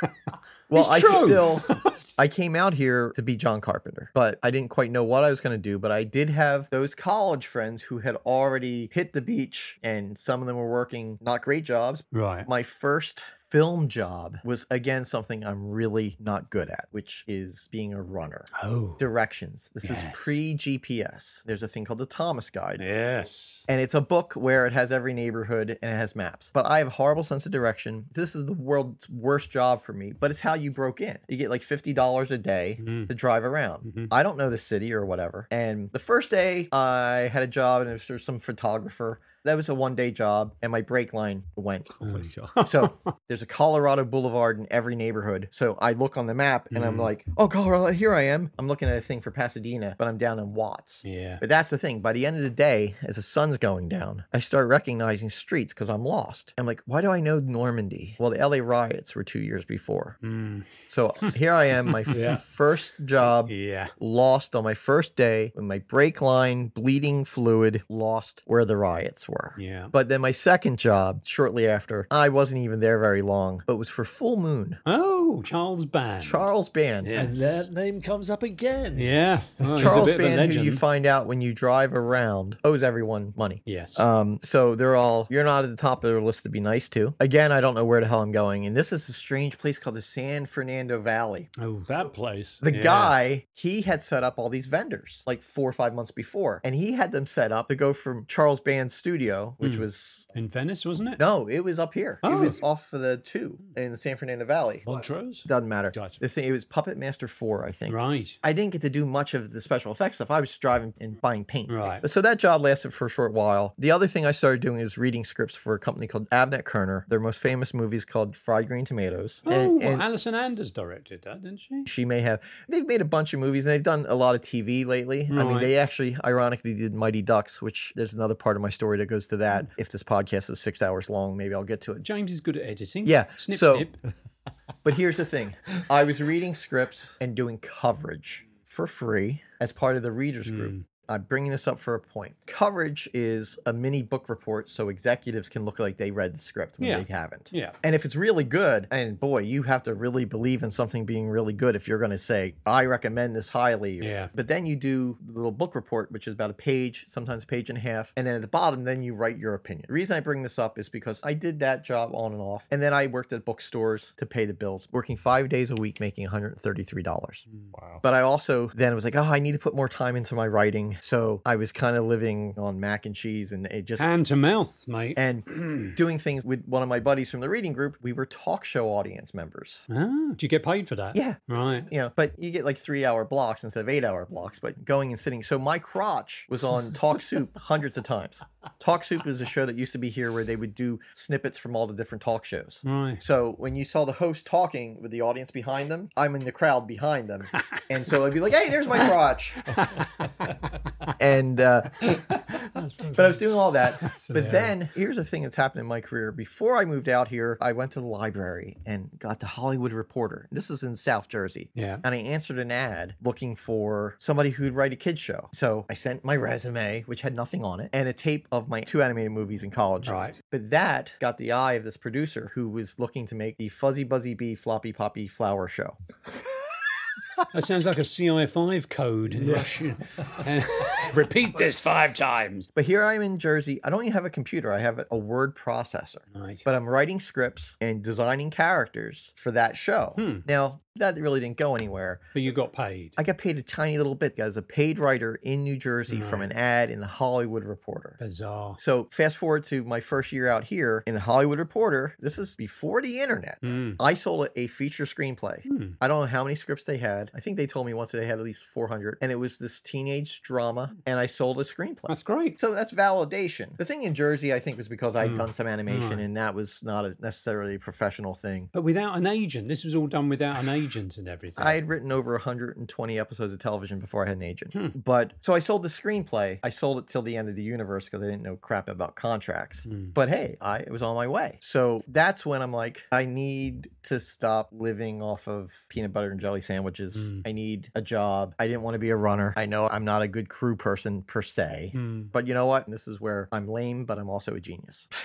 well, It's I still I came out here to be John Carpenter, but I didn't quite know what I was going to do. But I did have those college friends who had already hit the beach, and some of them were working not great jobs. Right. My first film job was again something I'm really not good at, which is being a runner. Oh. Directions. This is pre GPS. There's a thing called the Thomas Guide. Yes. And it's a book where it has every neighborhood and it has maps. But I have a horrible sense of direction. This is the world's worst job for me, but it's how you broke in. You get like $50 a day Mhm. to drive around. Mhm. I don't know the city or whatever. And the first day I had a job and it was for some photographer. That was a one day job, and my brake line went. Oh. So there's a Colorado Boulevard in every neighborhood. So I look on the map and I'm Mm. like, oh, Colorado, here I am. I'm looking at a thing for Pasadena, but I'm down in Watts. Yeah. But that's the thing. By the end of the day, as the sun's going down, I start recognizing streets because I'm lost. I'm like, why do I know Normandy? Well, the LA riots were two years before. Mm. So here I am, my Yeah. first job, Yeah. lost on my first day with my brake line, bleeding fluid, lost where the riots were. Yeah. But then my second job, shortly after, I wasn't even there very long, but was for Full Moon. Oh, Charles Band. Charles Band. Yes. And that name comes up again. Yeah. Oh, Charles bit of a Band, who you find out when you drive around, owes everyone money. Yes. Um, so they're all you're not at the top of their list to be nice to. Again, I don't know where the hell I'm going, and this is a strange place called the San Fernando Valley. oh, That place. The Yeah. guy, he had set up all these vendors like four or five months before, and he had them set up to go from Charles Band's studio, which Hmm. was in Venice, wasn't it? no, it was up here. It Oh. was off of the two in the San Fernando Valley. Montrose? Doesn't matter. Gotcha. The thing it was Puppet Master Four, I think. Right. I didn't get to do much of the special effects stuff. I was driving and buying paint. Right. So that job lasted for a short while. The other thing I started doing is reading scripts for a company called Avnet Kerner. Their most famous movie is called Fried Green Tomatoes. Oh, And- well, and Alison Anders directed that, didn't she? she may have. They've made a bunch of movies and they've done a lot of TV lately. I mean, they actually, ironically, did Mighty Ducks, which there's another part of my story that goes to that. If this podcast is six hours long, maybe I'll get to it. James is good at editing. Yeah, Snip, so- snip. But here's the thing I was reading scripts and doing coverage for free as part of the readers group. Mm. I'm bringing this up for a point. Coverage is a mini book report so executives can look like they read the script when Yeah. they haven't. Yeah. And if it's really good, and boy, you have to really believe in something being really good if you're going to say, I recommend this highly. Yeah. But then you do the little book report, which is about a page, sometimes a page and a half. And then at the bottom, then you write your opinion. The reason I bring this up is because I did that job on and off. And then I worked at bookstores to pay the bills, working five days a week, making $133. Hmm. Wow. But I also then was like, oh, I need to put more time into my writing. So I was kind of living on mac and cheese and it just. Hand to mouth, mate. and doing things with one of my buddies from the reading group, we were talk show audience members. ah, do you get paid for that? Yeah. Right. You know, but you get like three hour blocks instead of eight hour blocks, but going and sitting. So my crotch was on Talk Soup hundreds of times. Talk Soup is a show that used to be here where they would do snippets from all the different talk shows. Right. So when you saw the host talking with the audience behind them, I'm in the crowd behind them. And so I'd be like, hey, there's my crotch. and, uh, but I was doing all that. But then here's the thing that's happened in my career. Before I moved out here, I went to the library and got the Hollywood Reporter. This is in South Jersey. Yeah. And I answered an ad looking for somebody who'd write a kids show. So I sent my resume, which had nothing on it, and a tape of my two animated movies in college. Right. But that got the eye of this producer who was looking to make the Fuzzy Buzzy Bee Floppy Poppy Flower Show. That sounds like a CI5 code in Russian. And repeat this five times. But here I am in Jersey. I don't even have a computer. I have a word processor. Right. But I'm writing scripts and designing characters for that show. Hmm. Now, that really didn't go anywhere. But you got paid. I got paid a tiny little bit as a paid writer in New Jersey from an ad in the Hollywood Reporter. Bizarre. So fast forward to my first year out here in the Hollywood Reporter. This is before the internet. Mm. I sold a feature screenplay. Hmm. I don't know how many scripts they had. I think they told me once that they had at least 400. And it was this teenage drama, and I sold a screenplay. That's great. So that's validation. The thing in Jersey, I think, was because I'd Mm. done some animation, Right. and that was not a necessarily a professional thing. But without an agent, this was all done without an agent and everything. I had written over 120 episodes of television before I had an agent. Hmm. But so I sold the screenplay. I sold it till the end of the universe because I didn't know crap about contracts. Hmm. But hey, I it was on my way. So that's when I'm like, I need to stop living off of peanut butter and jelly sandwiches. Mm. I need a job. I didn't want to be a runner. I know I'm not a good crew person per se. Hmm. But you know what? And this is where I'm lame, but I'm also a genius.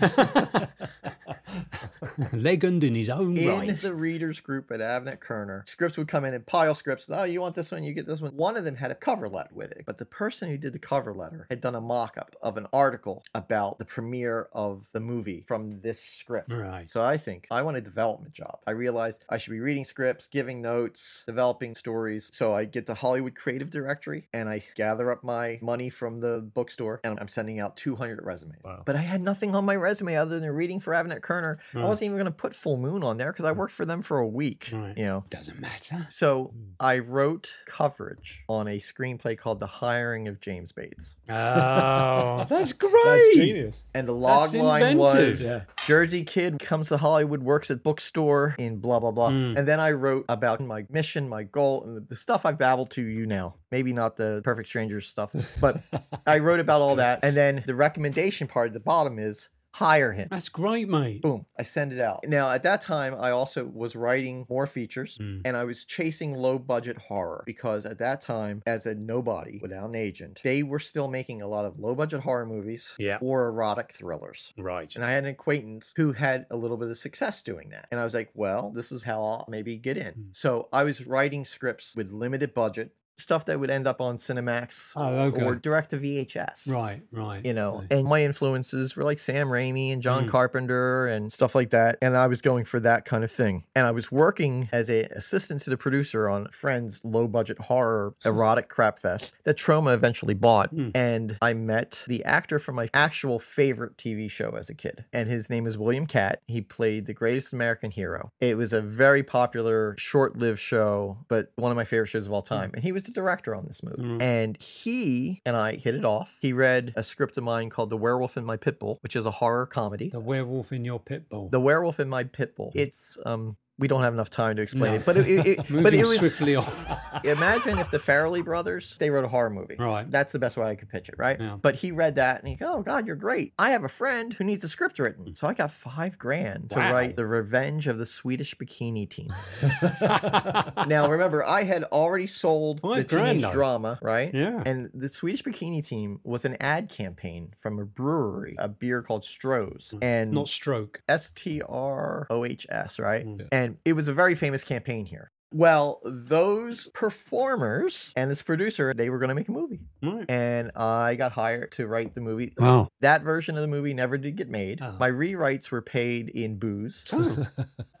Legend in his own in right. the readers group at Avnet Kerner, scripts would come in and pile scripts. Oh, you want this one? You get this one. One of them had a cover letter with it, but the person who did the cover letter had done a mock up of an article about the premiere of the movie from this script. Right. So I think I want a development job. I realized I should be reading scripts, giving notes, developing stories. So I get the Hollywood Creative Directory and I gather up my money from the bookstore and I'm sending out 200 resumes. Wow. But I had nothing on my resume other than reading for Avnet Kerner. Turner. I wasn't even going to put Full Moon on there because I worked for them for a week. Right. You know. Doesn't matter. So Mm. I wrote coverage on a screenplay called The Hiring of James Bates. Oh, that's great. That's genius. And the That's log line was. Yeah. Jersey kid comes to Hollywood, works at bookstore in blah blah blah. Mm. And then I wrote about my mission, my goal, and the, the stuff I've babbled to you now. Maybe not the perfect strangers stuff, but I wrote about all that. And then the recommendation part at the bottom is hire him. That's great, mate. Boom, I send it out. Now, at that time, I also was writing more features Mm. and I was chasing low budget horror because at that time, as a nobody without an agent, they were still making a lot of low budget horror movies Yeah. or erotic thrillers. Right. And I had an acquaintance who had a little bit of success doing that. And I was like, well, this is how I'll maybe get in. Mm. So I was writing scripts with limited budget, stuff that would end up on Cinemax Oh, okay. or direct to VHS. Right, right. You know, right. and my influences were like Sam Raimi and John Mm. Carpenter and stuff like that. And I was going for that kind of thing. And I was working as a assistant to the producer on Friends low budget horror erotic crap fest that Troma eventually bought. Mm. And I met the actor from my actual favorite TV show as a kid. And his name is William Katt. He played the greatest American hero. It was a very popular, short lived show, but one of my favorite shows of all time. And he was the director on this movie. Mm. And he and I hit it off. He read a script of mine called The Werewolf in My Pitbull, which is a horror comedy. The werewolf in your Pitbull. The Werewolf in My Pitbull. It's um we don't have enough time to explain No. it, but it, it, it- Moving but it was swiftly on. imagine if the Farrelly brothers they wrote a horror movie. Right. That's the best way I could pitch it, right? Yeah. But he read that and he go, "Oh God, you're great. I have a friend who needs a script written." So I got five grand to Wow. write the Revenge of the Swedish Bikini Team. now remember, I had already sold the grand, teenage though. drama, right? Yeah. And the Swedish Bikini Team was an ad campaign from a brewery, a beer called Stroh's, and Not stroke. S T R O H S, right? Mm. And it was a very famous campaign here. Well, those performers and this producer, they were going to make a movie. Right. And I got hired to write the movie. Wow. That version of the movie never did get made. Oh. My rewrites were paid in booze. Oh.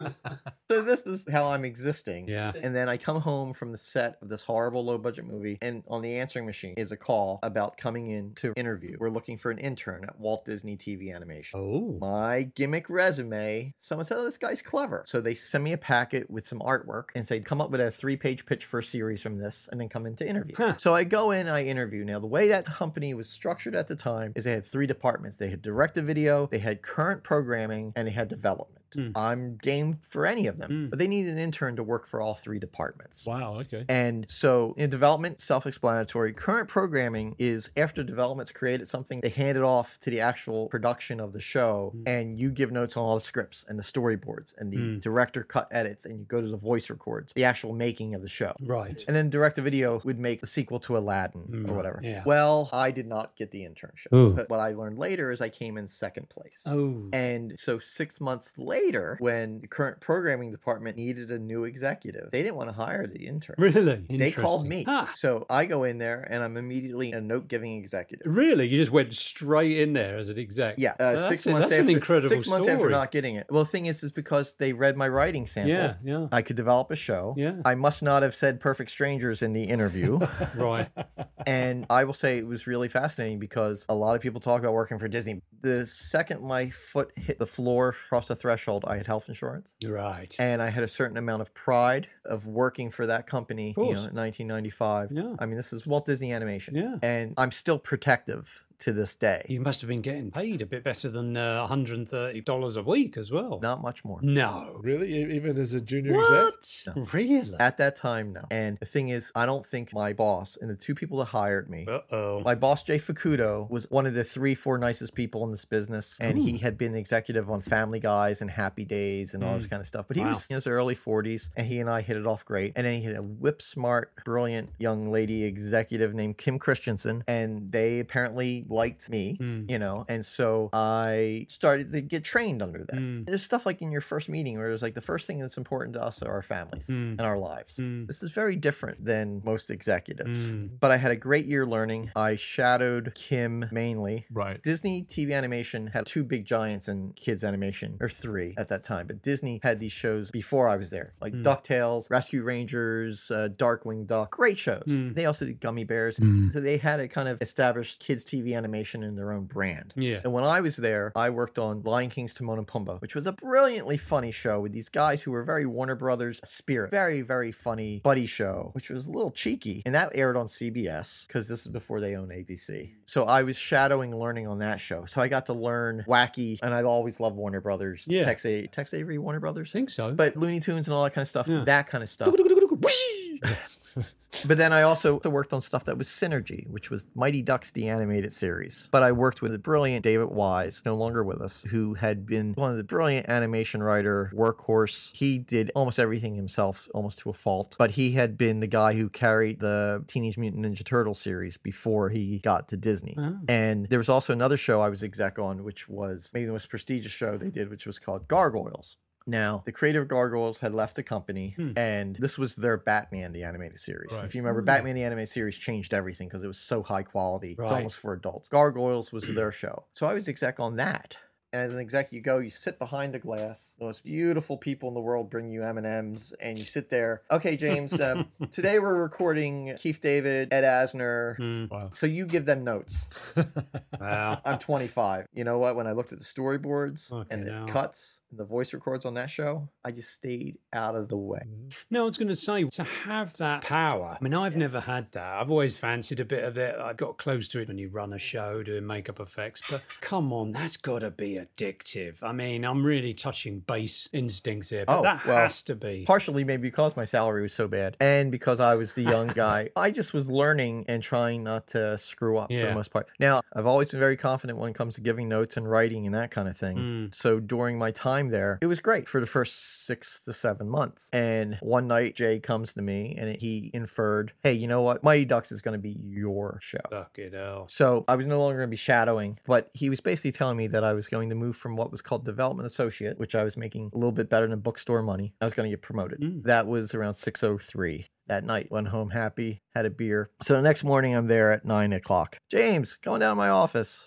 So this is how I'm existing. Yeah. And then I come home from the set of this horrible low budget movie, and on the answering machine is a call about coming in to interview. We're looking for an intern at Walt Disney TV Animation. Oh. My gimmick resume, someone said, Oh, this guy's clever. So they send me a packet with some artwork and say, Come up with a three page pitch for a series from this, and then come in to interview. Huh. So I go in, I interview. Now, the way that company was structured at the time is they had three departments they had direct to video, they had current programming, and they had development. Hmm. I'm game for any of them, Hmm. but they need an intern to work for all three departments. wow. Okay. And so in development, self explanatory. Current programming is after development's created something, they hand it off to the actual production of the show, Mm. and you give notes on all the scripts and the storyboards and the Mm. director cut edits, and you go to the voice records, the actual making of the show. Right. And then direct to video would make the sequel to Aladdin Mm, or whatever. yeah. Well, I did not get the internship. Oh. But what I learned later is I came in second place. Oh. And so six months later, when the current programming department needed a new executive, they didn't want to hire the intern. Really? They called me. So I go in there and I'm immediately a note giving executive. really? You just went straight in there as an exec? Yeah, uh, six that's a- months that's after an incredible six months after not getting it. Well, the thing is, is because they read my writing sample. Yeah, yeah. I could develop a show. Yeah. I must not have said perfect strangers in the interview. Right. and I will say it was really fascinating because a lot of people talk about working for Disney. The second my foot hit the floor, across the threshold, I had health insurance. Right. And I had a certain amount of pride of working for that company, you know, in 1995. Yeah. I mean, this is Walt Disney Animation. Yeah. And I'm still protective to this day. You must have been getting paid a bit better than uh, $130 a week as well. Not much more. No. Really? Even as a junior exec? What? Really? At that time, no. And the thing is, I don't think my boss and the two people that hired me, Uh oh. my boss, Jay Fukudo, was one of the three, four nicest people in this business. And he had been executive on Family Guys and Happy Days and all this Mm. kind of stuff. But he Wow. was in his early 40s and he and I hit it off great. And then he had a whip smart, brilliant young lady executive named Kim Christensen. And they apparently liked me, Mm. you know. And so I started to get trained under them. Mm. There's stuff like in your first meeting where it's like the first thing that's important to us are our families Mm. and our lives. Mm. This is very different than most executives. Mm. But I had a great year learning. I shadowed Kim mainly. Right. Disney TV animation had two big giants in kids animation, or three at that time. But Disney had these shows before I was there, like Mm. DuckTales, Rescue Rangers, uh, Darkwing Duck. Great shows. They also did Gummi Bears. So they had a kind of established kids TV 3D animation in their own brand. Yeah. And when I was there, I worked on Lion King's Timon and Pumbaa, which was a brilliantly funny show with these guys who were very Warner Brothers spirit. Very, very funny buddy show, which was a little cheeky. And that aired on CBS because this is before they own ABC. So I was shadowing learning on that show. So I got to learn wacky, and I've always loved Warner Brothers. Yeah. Tex, A- Tex Avery, Warner Brothers. I think so. But Looney Tunes and all that kind of stuff, Yeah. that kind of stuff. But then I also worked on stuff that was Synergy, which was Mighty Ducks, the animated series. But I worked with a brilliant David Wise, no longer with us, who had been one of the brilliant animation writer, workhorse. He did almost everything himself, almost to a fault. But he had been the guy who carried the Teenage Mutant Ninja Turtle series before he got to Disney. Oh. And there was also another show I was exec on, which was maybe the most prestigious show they did, which was called Gargoyles. Now, the creator of Gargoyles had left the company, Hmm. and this was their Batman, the animated series. Right. If you remember, Hmm. Batman, the animated series changed everything because it was so high quality. It's almost for adults. Gargoyles was their show. So I was exec on that. And as an exec, you go, you sit behind the glass. The most beautiful people in the world bring you M and M's, and you sit there. Okay, James. Um, today we're recording Keith David, Ed Asner. Hmm. Wow. So you give them notes. Wow. I'm 25. You know what? When I looked at the storyboards and the hell. cuts and the voice records on that show, I just stayed out of the way. No, I was going to say to have that power. I mean, I've never had that. I've always fancied a bit of it. I got close to it when you run a show doing makeup effects. But come on, that's got to be addictive. I mean, I'm really touching base instincts here, but Oh, that well, has to be. Partially maybe because my salary was so bad and because I was the young guy. I just was learning and trying not to screw up for the most part. Now, I've always been very confident when it comes to giving notes and writing and that kind of thing. Mm. So during my time there, it was great for the first six to seven months. And one night, Jay comes to me and he inferred, hey, you know what? Mighty Ducks is going to be your show. Fuck it hell. So I was no longer going to be shadowing, but he was basically telling me that I was going to move from what was called development associate, which I was making a little bit better than bookstore money. I was going to get promoted. Mm. That was around 603 that night. Went home happy, had a beer. So the next morning I'm there at nine o'clock. James, going down to my office.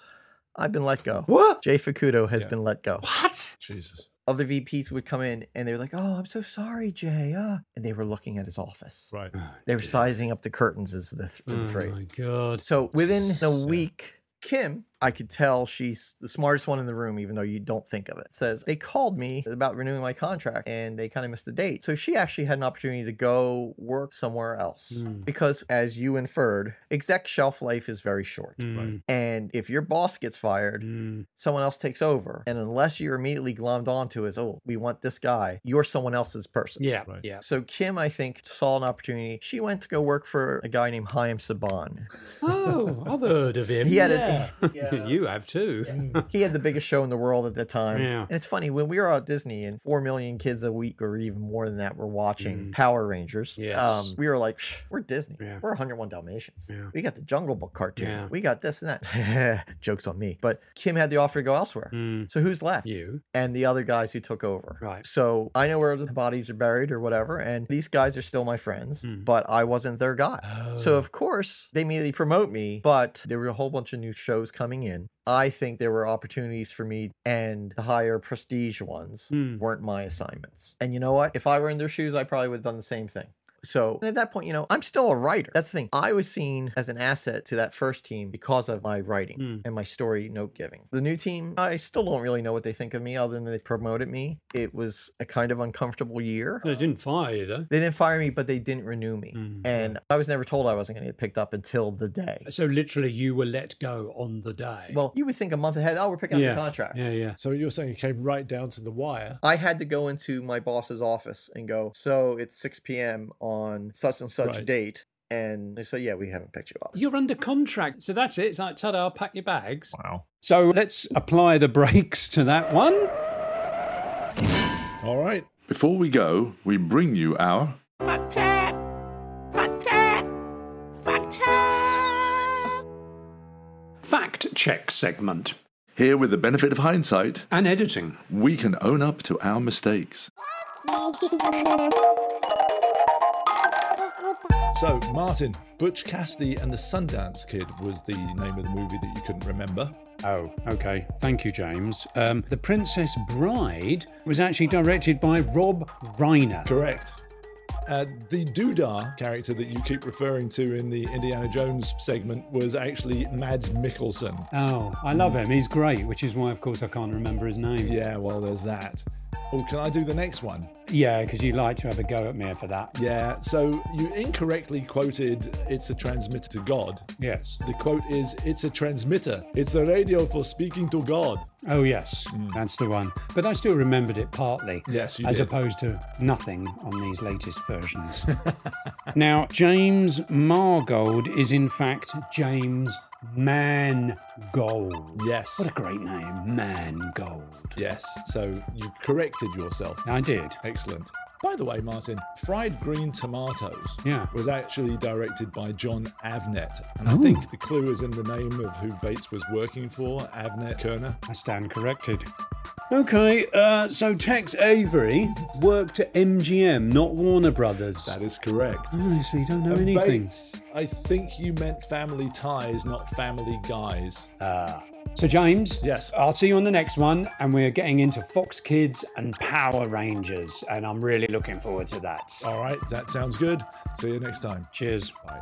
I've been let go. What? Jay Fukudo has Yeah. been let go. What? Jesus. Other VPs would come in and they were like, "Oh, I'm so sorry, Jay." Uh. And they were looking at his office. Right. They were sizing up the curtains, is the, th- the Oh my god. So within a week, Kim, I could tell she's the smartest one in the room, even though you don't think of it. Says they called me about renewing my contract and they kind of missed the date. So she actually had an opportunity to go work somewhere else. Mm. Because as you inferred, exec shelf life is very short. Mm, And if your boss gets fired, mm. someone else takes over. And unless you're immediately glommed onto as, oh, we want this guy, you're someone else's person. Yeah, Right. yeah. So Kim, I think, saw an opportunity. She went to go work for a guy named Haim Saban. Oh, I've heard of him. He had yeah. a yeah. you have too. he had the biggest show in the world at the time. Yeah. And it's funny when we were at Disney and four million kids a week or even more than that were watching Mm. Power Rangers. Yes. Um, we were like, "Psh, we're Disney. Yeah. We're 101 Dalmatians. We got the Jungle Book cartoon. We got this and that. Jokes on me. But Kim had the offer to go elsewhere. Mm, So who's left? you. And the other guys who took over. Right. So I know where the bodies are buried or whatever. And these guys are still my friends, Mm. but I wasn't their guy. So Oh. of course they immediately promote me, but there were a whole bunch of new shows coming in. I think there were opportunities for me and the higher prestige ones Mm. weren't my assignments. And you know what? If I were in their shoes, I probably would have done the same thing. So at that point, you know, I'm still a writer. That's the thing. I was seen as an asset to that first team because of my writing Mm. and my story note giving. The new team, I still don't really know what they think of me other than they promoted me. It was a kind of uncomfortable year. They didn't fire you though. They didn't fire me, but they didn't renew me. Mm. And I was never told I wasn't going to get picked up until the day. So literally, you were let go on the day. Well, you would think a month ahead, oh, we're picking yeah, up the contract. Yeah, yeah. So you're saying it came right down to the wire. I had to go into my boss's office and go, so it's 6 p.m. on such and such Right. date. And they said, yeah, we haven't picked you up. You're under contract, so that's it. It's like, ta-da, pack your bags. Wow. So let's apply the brakes to that one. All right. Before we go, we bring you our Fact check! Fact check! Fact check! Fact check segment here with the benefit of hindsight, and editing. we can own up to our mistakes. So, Martin, Butch Cassidy and the Sundance Kid was the name of the movie that you couldn't remember. Oh, okay. Thank you, James. Um, the Princess Bride was actually directed by Rob Reiner. Correct. Uh, the Doodah character that you keep referring to in the Indiana Jones segment was actually Mads Mikkelsen. Oh, I love him. He's great, which is why, of course, I can't remember his name. Yeah, well, there's that. Oh, can I do the next one? Yeah, because you like to have a go at me for that. Yeah, so you incorrectly quoted it's a transmitter to God. Yes. The quote is it's a transmitter. It's a radio for speaking to God. Oh, yes, hmm. that's the one. But I still remembered it partly. Yes, you As did. opposed to nothing on these latest versions. now, James Margold is in fact James Mangold. Yes. What a great name, Man Gold. Yes. So you corrected yourself. I did. Excellent. By the way, Martin, Fried Green Tomatoes Yeah. was actually directed by Jon Avnet. And I think the clue is in the name of who Bates was working for, Avnet Kerner. I stand corrected. Okay, uh, so Tex Avery worked at MGM, not Warner Brothers. That is correct. Oh, so you don't know And anything. Bates, I think you meant family ties, not family guys. Ah. So, James, Yes. I'll see you on the next one, and we're getting into Fox Kids and Power Rangers, and I'm really looking forward to that. All right, that sounds good. See you next time. Cheers. Bye.